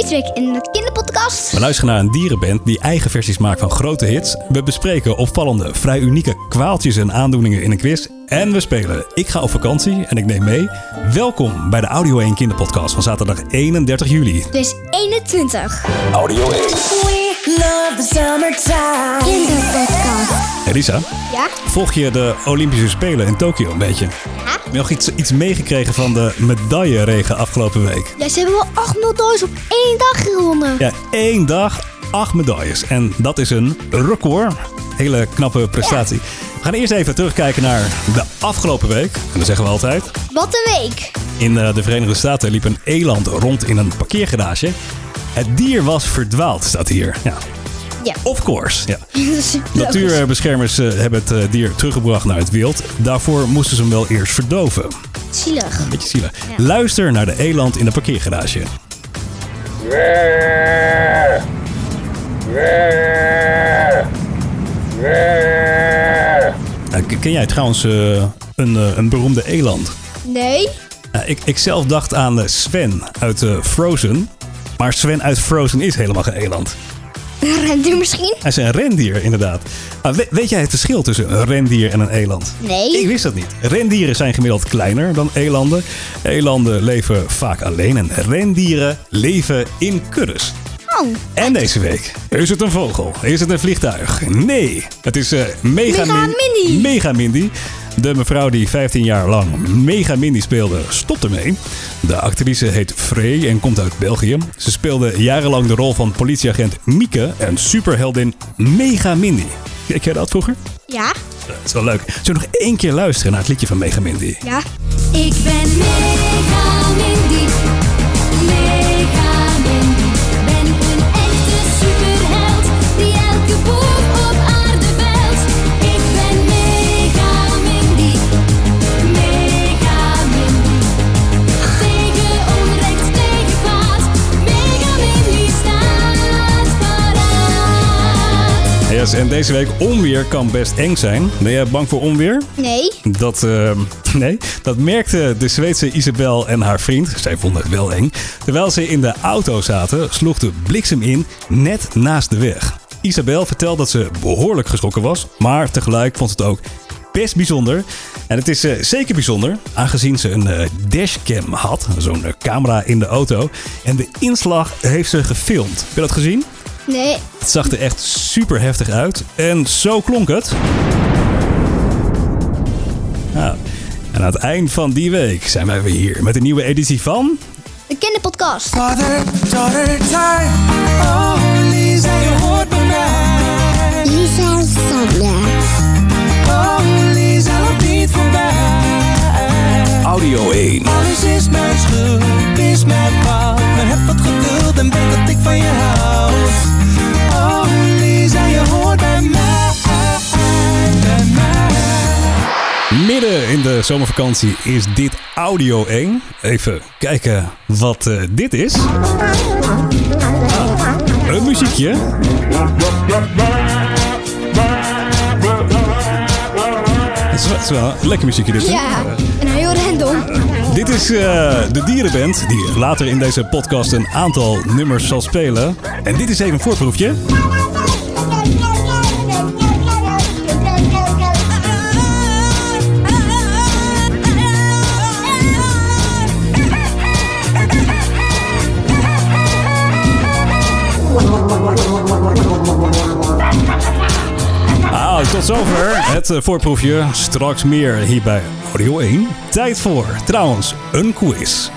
Deze week in de kinderpodcast. We luisteren naar een dierenband die eigen versies maakt van grote hits. We bespreken opvallende, vrij unieke kwaaltjes en aandoeningen in een quiz. En we spelen Ik ga op vakantie en ik neem mee. Welkom bij de Audio 1 Kinderpodcast van zaterdag 31 juli. Dus 21. Audio 1. We love the summertime. Kinderpodcast. Elisa, Ja? volg je de Olympische Spelen in Tokio een beetje? Heb je nog iets, iets meegekregen van de medailleregen afgelopen week? Ja, ze hebben wel 8 medailles op één dag gewonnen. Ja, één dag, acht medailles. En dat is een record. Hele knappe prestatie. We gaan eerst even terugkijken naar de afgelopen week. En dat zeggen we altijd. Wat een week. In eh, de Verenigde Staten liep een eland rond in een parkeergarage. Het dier was verdwaald, staat hier. Ja, Ja. of course. Ja. Natuurbeschermers eh, hebben het eh, dier teruggebracht naar het wild. Daarvoor moesten ze hem wel eerst verdoven. Zielig. Beetje zielig. Luister naar de eland in de parkeergarage. Eh, ken jij trouwens een, een beroemde eland? Nee? Ja, ik, ik zelf dacht aan Sven uit Frozen. Maar Sven uit Frozen is helemaal geen eland. Een rendier misschien? Hij is een rendier, inderdaad. Maar we- weet jij het verschil tussen een rendier en een eland? Nee. Ik wist dat niet. Rendieren zijn gemiddeld kleiner dan elanden. Elanden leven vaak alleen en rendieren leven in kuddes. Oh. En deze week is het een vogel? Is het een vliegtuig? Nee, het is eh Mega, Mega Min- Mindy. Mega Mindy. De mevrouw die 15 jaar lang Mega Mindy speelde, stopt ermee. De actrice heet Frey en komt uit België. Ze speelde jarenlang de rol van politieagent Mieke en superheldin Mega Mindy. Keek jij dat vroeger? Ja? Dat is wel leuk. Zullen we nog één keer luisteren naar het liedje van Mega Mindy? Ja. Ik ben mega Mindy, Yes, en deze week onweer kan best eng zijn. Ben jij bang voor onweer? Nee? Dat, eh, nee, dat merkte de Zweedse Isabel en haar vriend. Zij vonden het wel eng. Terwijl ze in de auto zaten, sloeg de bliksem in net naast de weg. Isabel vertelt dat ze behoorlijk geschrokken was, maar tegelijk vond het ook best bijzonder. En het is eh, zeker bijzonder, aangezien ze een eh, dashcam had, zo'n eh, camera in de auto. En de inslag heeft ze gefilmd. Heb je dat gezien? Nee. Het zag er echt super heftig uit. En zo klonk het. Ja. En aan het eind van die week zijn wij weer hier met een nieuwe editie van... De kinderpodcast. Father, daughter, time. Oh, Lisa, je hoort bij mij. Lisa Sander. Oh, Lisa, loop niet voorbij. Audio 1. Alles is mijn schuld, is mijn fout. Maar heb wat geduld en weet dat ik van je hou. Je hoort bij mij. Bij mij. Midden in de zomervakantie is dit Audio 1. Even kijken wat eh, dit is. Ah, een muziekje. Het is wel- het is wel een lekker muziekje dit. hè? Ja. En heel random. Dit is eh, de dierenband die later in deze podcast een aantal nummers zal spelen. En dit is even een voorproefje. Tot zover het eh, voorproefje. Straks meer hier bij Audio 1. Tijd voor, trouwens, een quiz.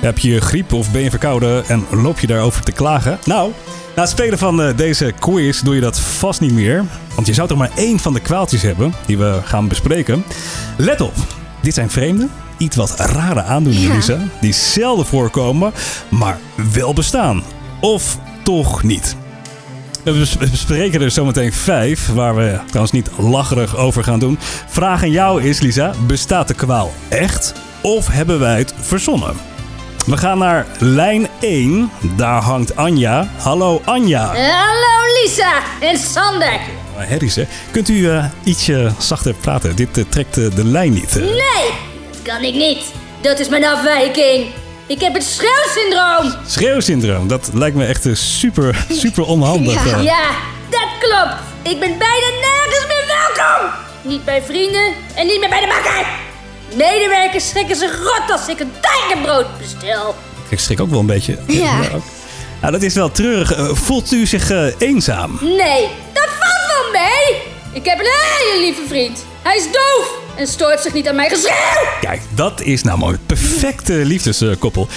Heb je griep of ben je verkouden en loop je daarover te klagen? Nou, na het spelen van eh, deze quiz doe je dat vast niet meer. Want je zou toch maar één van de kwaaltjes hebben die we gaan bespreken. Let op, dit zijn vreemde, iets wat rare aandoeningen, Ja. Lisa, die zelden voorkomen, maar wel bestaan. Of toch niet. We bes- we bespreken er zometeen vijf, waar we trouwens niet lacherig over gaan doen. Vraag aan jou is, Lisa, bestaat de kwaal echt of hebben wij het verzonnen? We gaan naar lijn 1. Daar hangt Anja. Hallo Anja. Hallo Lisa en Sander. Herries, hè? Kunt u eh, ietsje zachter praten? Dit eh, trekt eh, de lijn niet. eh. Nee, dat kan ik niet. Dat is mijn afwijking. Ik heb het schreeuwsyndroom. Schreeuwsyndroom, dat lijkt me echt eh, super, super onhandig. Ja. eh. Ja, dat klopt. Ik ben bijna nergens meer welkom. Niet bij vrienden en niet meer bij de bakker. Medewerkers schrikken zich rot als ik een tijgerbrood bestel. Ik schrik ook wel een beetje. Ja. Nou, dat is wel treurig. Eh, voelt u zich eenzaam? Nee, dat valt wel mee. Ik heb een hele lieve vriend. Hij is doof en stoort zich niet aan mijn geschreeuw. Kijk, dat is nou mooi. Perfecte liefdeskoppel.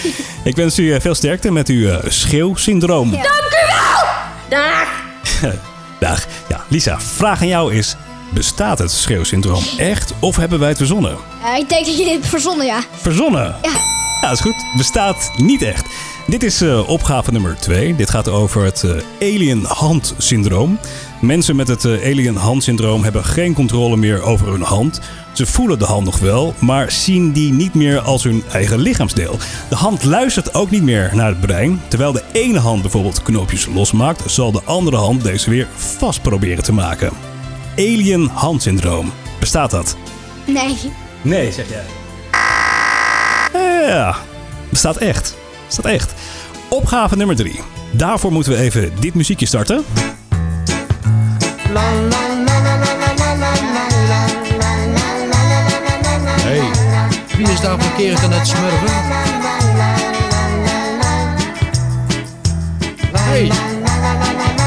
Ik wens u eh, veel sterkte met uw eh, schreeuwsyndroom. Dank u wel. Dag. Dag. Ja, Lisa, vraag aan jou is... Bestaat het schreeuwsyndroom echt of hebben wij het verzonnen? Eh, ik denk dat je dit hebt verzonnen, ja. Verzonnen? Ja. Ja, dat is goed. Bestaat niet echt. Dit is eh, opgave nummer 2. Dit gaat over het eh, alien hand syndroom. Mensen met het eh, alien hand syndroom hebben geen controle meer over hun hand. Ze voelen de hand nog wel, maar zien die niet meer als hun eigen lichaamsdeel. De hand luistert ook niet meer naar het brein. Terwijl de ene hand bijvoorbeeld knoopjes losmaakt, zal de andere hand deze weer vast proberen te maken. Alien hand syndroom. Bestaat dat? Nee. Nee, zeg jij. Ja, bestaat echt. Bestaat echt. Opgave nummer 3. Daarvoor moeten we even dit muziekje starten. Hey, wie is daar verkeerd aan het smurfen? Hey,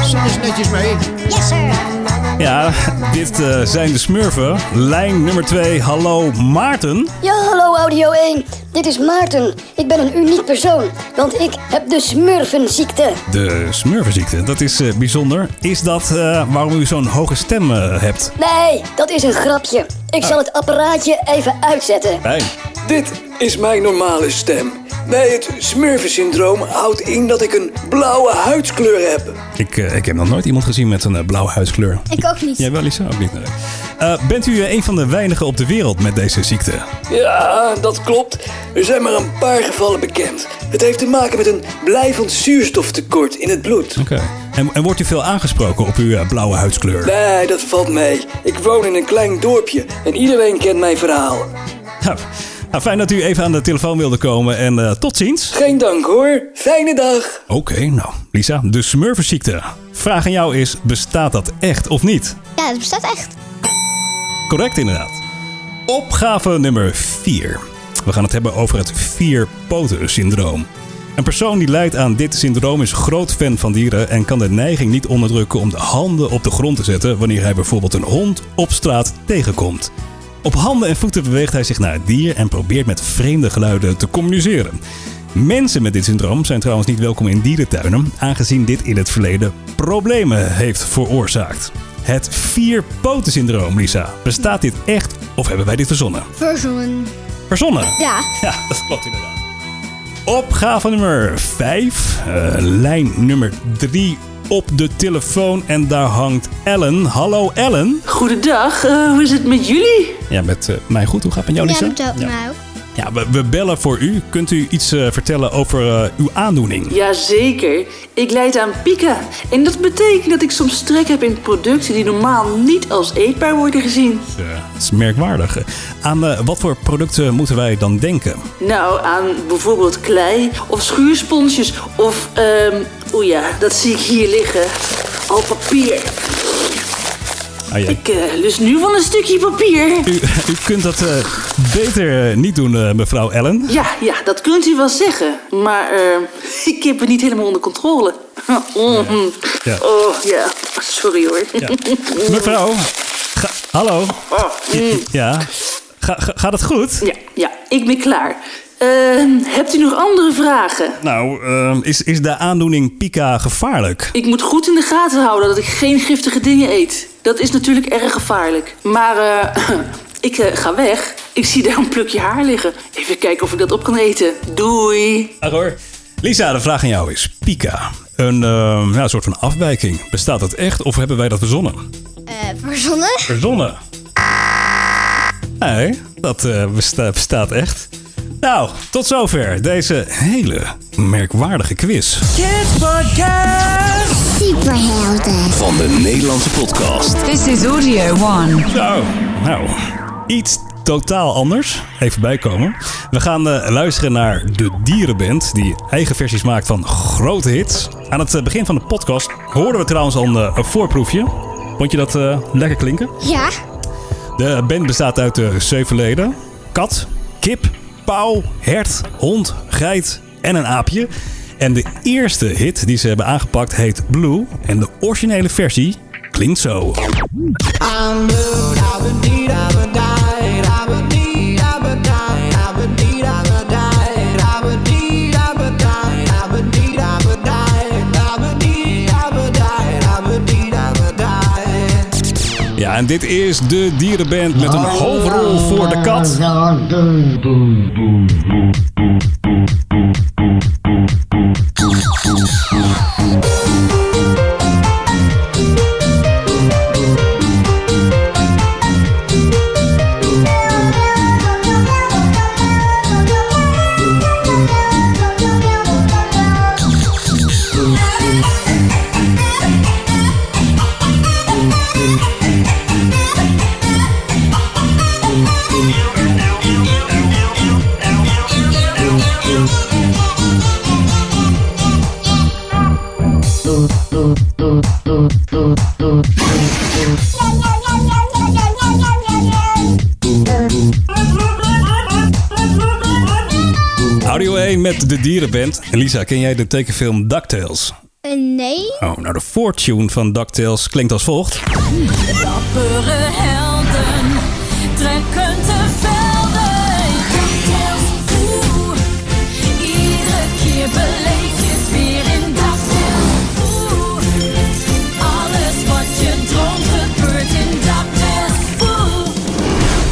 zing eens netjes mee. Yes, sir. Ja, dit eh, zijn de smurfen. Lijn nummer 2. Hallo Maarten. Ja, hallo Audio 1. Dit is Maarten. Ik ben een uniek persoon, want ik heb de smurfenziekte. De smurfenziekte, dat is eh, bijzonder. Is dat eh, waarom u zo'n hoge stem hebt? Nee, dat is een grapje. Ik zal het apparaatje even uitzetten. Fijn. Dit is mijn normale stem. Bij het smurfensyndroom houdt in dat ik een blauwe huidskleur heb. Ik, eh, ik heb nog nooit iemand gezien met een eh, blauwe huidskleur. Ik ook niet. Jij wel, Lisa? Ook niet, nee. Eh, bent u een van de weinigen op de wereld met deze ziekte? Ja, dat klopt. Er zijn maar een paar gevallen bekend. Het heeft te maken met een blijvend zuurstoftekort in het bloed. Oké. En, en wordt u veel aangesproken op uw blauwe huidskleur? Nee, dat valt mee. Ik woon in een klein dorpje en iedereen kent mijn verhaal. Nou, nou, fijn dat u even aan de telefoon wilde komen en eh, tot ziens. Geen dank hoor. Fijne dag. Oké, nou, Lisa, de smurfenziekte. Vraag aan jou is, bestaat dat echt of niet? Ja, het bestaat echt. Correct inderdaad. Opgave nummer 4. We gaan het hebben over het vierpoten-syndroom. Een persoon die lijdt aan dit syndroom is groot fan van dieren en kan de neiging niet onderdrukken om de handen op de grond te zetten wanneer hij bijvoorbeeld een hond op straat tegenkomt. Op handen en voeten beweegt hij zich naar het dier en probeert met vreemde geluiden te communiceren. Mensen met dit syndroom zijn trouwens niet welkom in dierentuinen, aangezien dit in het verleden problemen heeft veroorzaakt. Het vierpoten-syndroom, Lisa. Bestaat dit echt of hebben wij dit verzonnen? Verzonnen. Verzonnen? Ja. Ja, dat klopt inderdaad. Opgave nummer 5, lijn nummer 3 op de telefoon en daar hangt Ellen. Hallo Ellen. Goedendag, eh, hoe is het met jullie? Ja, met eh, mij goed. Hoe gaat het met jou, Ja, Lisa? met jou, ja. mij ook. Ja, we, we bellen voor u. Kunt u iets eh, vertellen over eh, uw aandoening? Jazeker, ik leid aan Pika. En dat betekent dat ik soms trek heb in producten die normaal niet als eetbaar worden gezien. Eh, Het is merkwaardig. Aan eh, wat voor producten moeten wij dan denken? Nou, aan bijvoorbeeld klei of schuursponsjes of, ehm, oeh ja, dat zie ik hier liggen. Al papier. Ah, ja. Ik eh lust nu van een stukje papier. u, u kunt dat eh, beter eh, niet doen, mevrouw Ellen. Ja, ja, dat kunt u wel zeggen. Maar ik heb het niet helemaal onder controle. Mhm. Ja. Oh, ja. Sorry hoor. Ja. Mevrouw, ga- hallo. Oh, mm. Ja, ga, ga- gaat het goed? Ja, ja, ik ben klaar. Eh, hebt u nog andere vragen? Nou, eh, is, is de aandoening Pika gevaarlijk? Ik moet goed in de gaten houden dat ik geen giftige dingen eet. Dat is natuurlijk erg gevaarlijk. Maar eh, ik eh, ga weg. Ik zie daar een plukje haar liggen. Even kijken of ik dat op kan eten. Doei. Ach hoor. Lisa, de vraag aan jou is: Pika, een eh, ja, soort van afwijking. Bestaat dat echt of hebben wij dat verzonnen? Eh, verzonnen? Verzonnen. Nee, dat eh, besta- bestaat echt. Nou, tot zover deze hele merkwaardige quiz. Superhelden. van de Nederlandse podcast. This is Audio 1. Zo, nou, iets totaal anders. Even bijkomen. We gaan eh, luisteren naar de Dierenband, die eigen versies maakt van grote hits. Aan het eh, begin van de podcast hoorden we trouwens al een, eh, een voorproefje. Vond je dat lekker klinken? Ja. De band bestaat uit de zeven leden. Kat, kip, pauw, hert, hond, geit en een aapje. En de eerste hit die ze hebben aangepakt heet Blue. En de originele versie klinkt zo. En dit is de dierenband met een hoofdrol voor de kat. Dierenband. Lisa, ken jij de tekenfilm DuckTales? Eh, nee. Oh, nou de voortune van DuckTales klinkt als volgt. Dappere helden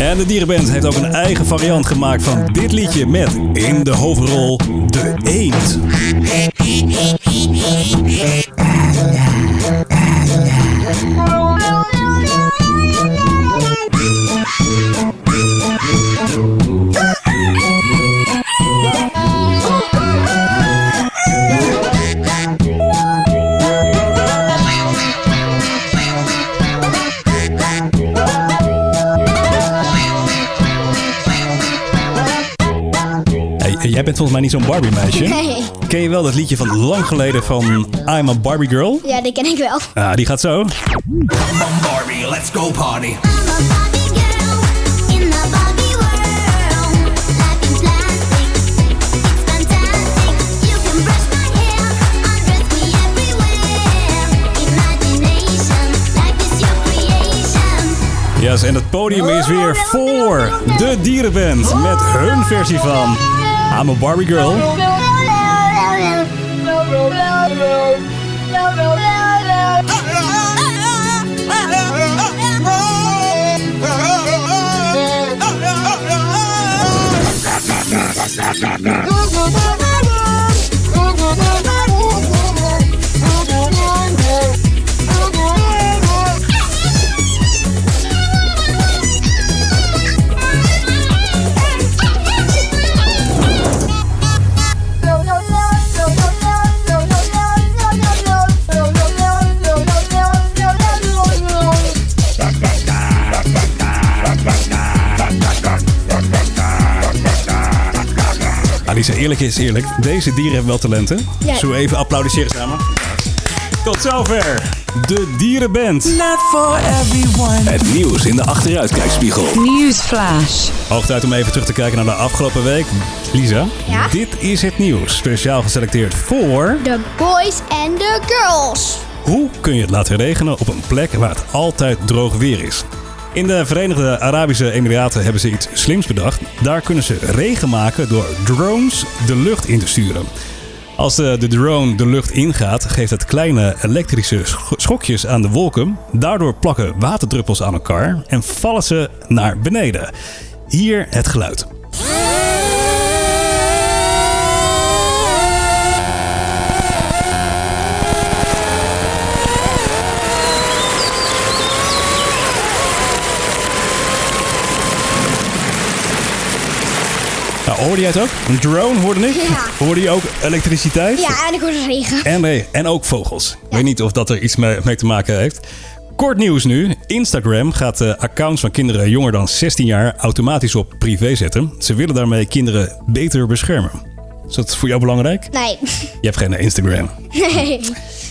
En de dierenband heeft ook een eigen variant gemaakt van dit liedje met in de hoofdrol de eend. Jij bent volgens mij niet zo'n Barbie meisje. Nee. Ken je wel dat liedje van lang geleden van I'm a Barbie Girl? Ja, die ken ik wel. Ah, die gaat zo. Barbie, let's go party. I'm a Barbie girl in the Barbie. Yes, en het podium is weer voor de dierenband met hun versie van I'm a Barbie Girl. Is eerlijk. Deze dieren hebben wel talenten. Ja. Zullen we even applaudisseren samen? Tot zover. De dierenband. Not for everyone. Het nieuws in de achteruitkijkspiegel. Newsflash. Hoog tijd om even terug te kijken naar de afgelopen week. Lisa, Ja? dit is het nieuws. Speciaal geselecteerd voor... The boys and the girls. Hoe kun je het laten regenen op een plek waar het altijd droog weer is? In de Verenigde Arabische Emiraten hebben ze iets slims bedacht. Daar kunnen ze regen maken door drones de lucht in te sturen. Als de, drone de lucht ingaat, geeft het kleine elektrische sch- schokjes aan de wolken. Daardoor plakken waterdruppels aan elkaar en vallen ze naar beneden. Hier het geluid. Hoorde jij het ook? Een drone hoorde ik. Ja. Hoorde je ook elektriciteit? Ja, en ik hoor regen. En, nee, en ook vogels. Ik weet niet of dat er iets mee, mee te maken heeft. Kort nieuws nu. Instagram gaat de accounts van kinderen jonger dan 16 jaar automatisch op privé zetten. Ze willen daarmee kinderen beter beschermen. Is dat voor jou belangrijk? Nee. Je hebt geen Instagram. Nee.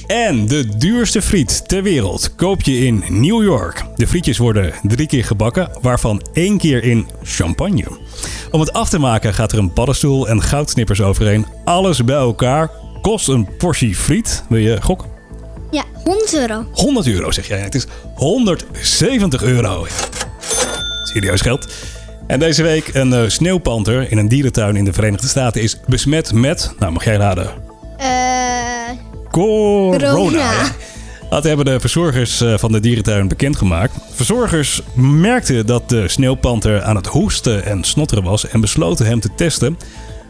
En de duurste friet ter wereld koop je in New York. De frietjes worden drie keer gebakken, waarvan één keer in champagne. Om het af te maken gaat er een paddenstoel en goudsnippers overheen. Alles bij elkaar kost een portie friet. Wil je gokken? Ja, 100 euro. 100 euro zeg jij. Het is 170 euro. Serieus geld. En deze week een eh, sneeuwpanter in een dierentuin in de Verenigde Staten is besmet met, nou mag jij raden, Eh, corona. Corona. Dat hebben de verzorgers eh, van de dierentuin bekendgemaakt. Verzorgers merkten dat de sneeuwpanter aan het hoesten en snotteren was en besloten hem te testen.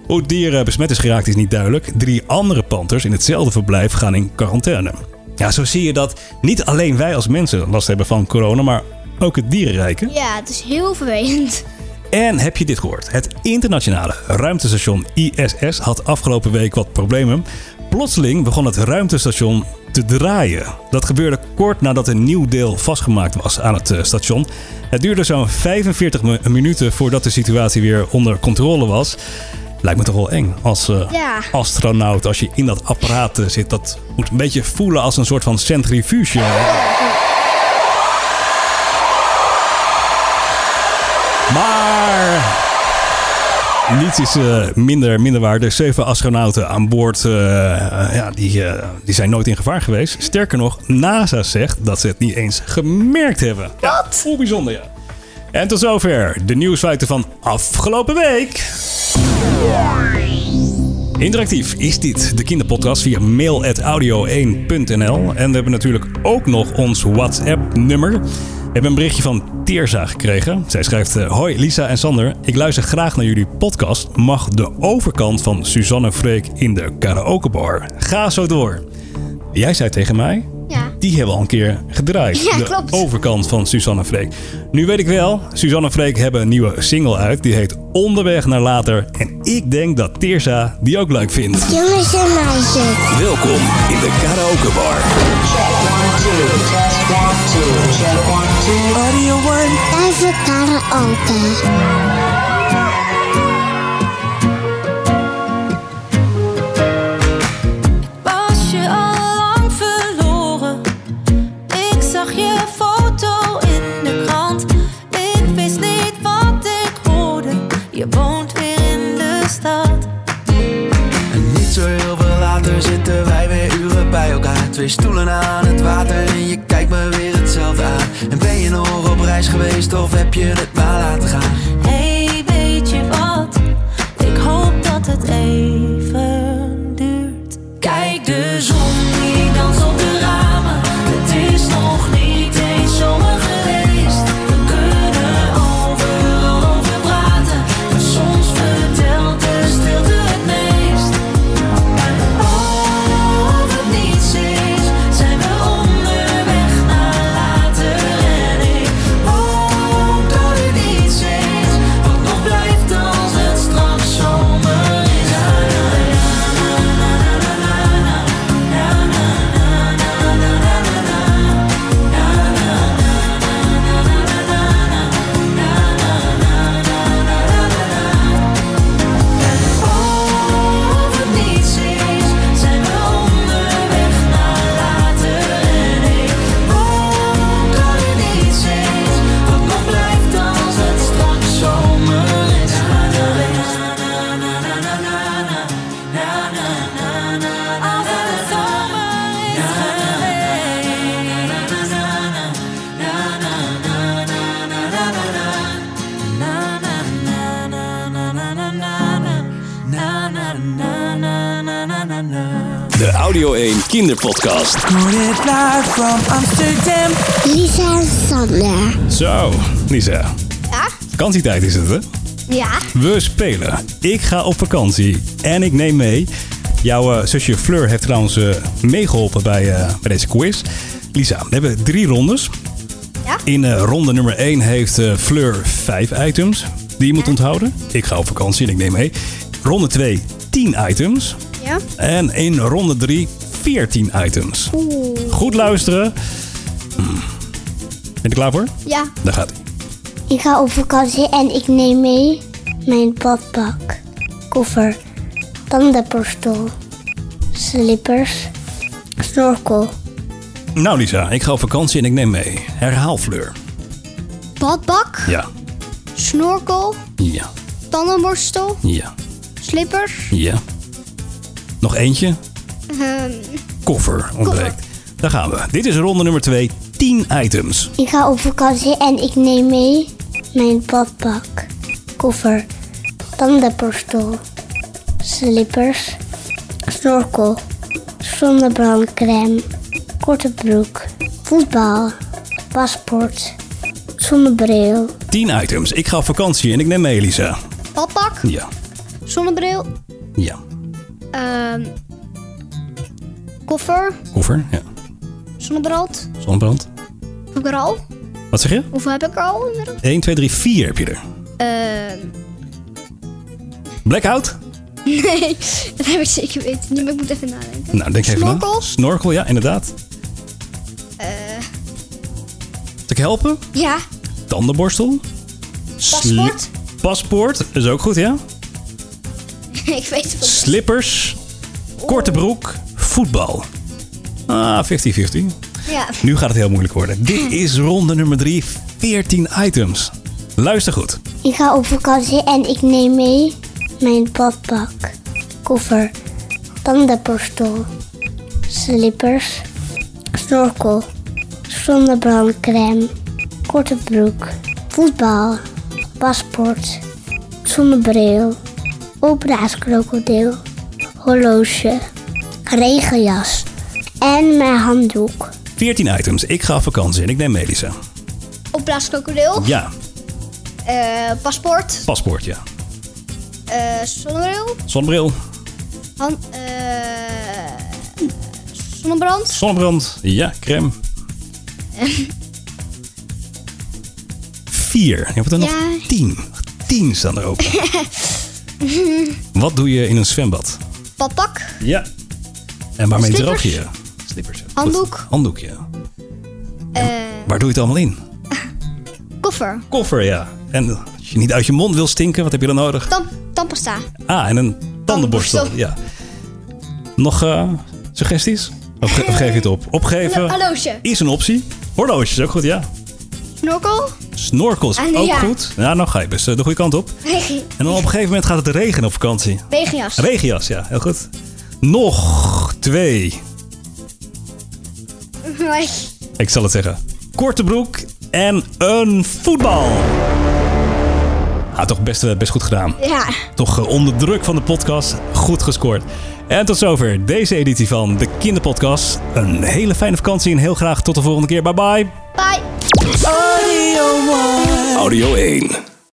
Hoe het dier eh, besmet is geraakt is niet duidelijk. Drie andere panters in hetzelfde verblijf gaan in quarantaine. Ja, zo zie je dat niet alleen wij als mensen last hebben van corona, maar ook het dierenrijk. hè? ja, het is heel vervelend. En heb je dit gehoord? Het internationale ruimtestation ISS had afgelopen week wat problemen. Plotseling begon het ruimtestation te draaien. Dat gebeurde kort nadat een nieuw deel vastgemaakt was aan het eh, station. Het duurde zo'n 45 mi- minuten voordat de situatie weer onder controle was. Lijkt me toch wel eng als eh, Ja. astronaut als je in dat apparaat eh, zit. Dat moet een beetje voelen als een soort van centrifuge. Maar niets is eh, minder, minder waar. De zeven astronauten aan boord eh, eh, ja, die, die zijn nooit in gevaar geweest. Sterker nog, NASA zegt dat ze het niet eens gemerkt hebben. Wat? hoe bijzonder, ja. En tot zover de nieuwsfeiten van afgelopen week. Interactief is dit, de kinderpodcast via mail.audio1.nl. En we hebben natuurlijk ook nog ons WhatsApp-nummer. We hebben een berichtje van Teerza gekregen. Zij schrijft: eh, Hoi Lisa en Sander, ik luister graag naar jullie podcast. Mag de overkant van Suzanne Freek in de karaokebar? Ga zo door. Jij zei tegen mij. Die hebben we al een keer gedraaid. Ja, de klopt. overkant van Suzanne Freek. Nu weet ik wel, Suzanne Freek hebben een nieuwe single uit. Die heet Onderweg naar Later. En ik denk dat Teerza die ook leuk vindt. Jongens en meisjes. Welkom in de karaokebar. Tijd voor karaoke. Twee stoelen aan het water en je kijkt me weer hetzelfde aan. En ben je nog op reis geweest of heb je het maar Kinderpodcast. Recorded live from Amsterdam. Lisa en Sander. Zo, Lisa. Ja? Vakantietijd is het, hè? Ja. We spelen. Ik ga op vakantie en ik neem mee. Jouw eh, zusje Fleur heeft trouwens eh, meegeholpen bij, eh, bij deze quiz. Lisa, we hebben drie rondes. Ja. In eh, ronde nummer 1 heeft eh, Fleur vijf items die je moet onthouden. Ik ga op vakantie en ik neem mee. Ronde 2, 10 items. Ja. En in ronde 3, 14 items. Goed luisteren. Hmm, je er klaar voor? Ja. Daar gaat hij. Ik ga op vakantie en ik neem mee mijn badpak, koffer, tandenborstel, slippers, snorkel. Nou Lisa, ik ga op vakantie en ik neem mee. Herhaal Fleur. Badbak, Ja, snorkel, ja, tandenborstel, ja, slippers. ja. Nog eentje. Koffer ontbreekt. Daar gaan we. Dit is ronde nummer 2. 10 items. Ik ga op vakantie en ik neem mee mijn badpak, koffer, tandenborstel, slippers, snorkel, zonnebrandcrème, korte broek, voetbal, paspoort, zonnebril, 10 items. Ik ga op vakantie en ik neem mee Lisa. badpak, Ja, zonnebril, ja. ehm, koffer, Koffer, ja. zonnebrand. Zonnebrand. Heb ik er al? Wat zeg je? Hoeveel heb ik er al? inmiddels? 1, 2, 3, 4 heb je er. Ehm, Blackout? nee, dat heb ik zeker weten. Nu maar ik moet even nadenken. Nou, denk even na. Snorkel? Snorkel, ja, inderdaad. Eh, Zal ik helpen? ja, Tandenborstel. Sli- Paspoort? Paspoort, is ook goed, ja. ik weet het wel. Slippers. Korte broek. Voetbal. Ah, 50-50. Ja. Nu gaat het heel moeilijk worden. Dit is ronde nummer 3. 14 items. Luister goed. Ik ga op vakantie en ik neem mee mijn badpak, koffer, tandenborstel, slippers, snorkel, zonnebrandcrème, korte broek, voetbal, paspoort, zonnebril, operaaskrokodil, horloge, regenjas en mijn handdoek. 14 items. Ik ga op vakantie en ik neem Melissa. Opblaaskrokodil. Ja, Eh, paspoort. paspoort, ja. eh zonnebril. Zonnebril. Han, eh, zonnebrand. Zonnebrand. Ja, crème. Vier. Je hebt er nog tien. Tien staan er open. Wat doe je in een zwembad? Badpak. Ja. En waarmee Slippers. droog je je? Slippers. Handdoek. Goed. Handdoek, ja. eh, Waar doe je het allemaal in? koffer. Koffer, ja. En als je niet uit je mond wil stinken, wat heb je dan nodig? Tam, tandpasta. Ah, en een tandenborstel. Ja. Nog eh, suggesties? Of, ge- of geef je het op? Opgeven Een horloge. is een optie. Horloge is ook goed, ja. Snorkel. Snorkels Ah, nee, ook ja. goed. Ja, nou ga je best eh, de goede kant op. Regen, En dan op een gegeven moment gaat het regenen op vakantie. regenjas. Regenjas, ja, heel goed. Nog twee. Nee. Ik zal het zeggen. Korte broek en een voetbal. Ah, toch best, eh, best goed gedaan. Ja. Toch eh, onder druk van de podcast goed gescoord. En tot zover deze editie van de Kinderpodcast. Een hele fijne vakantie en heel graag tot de volgende keer. Bye bye. Bye. Audio 1.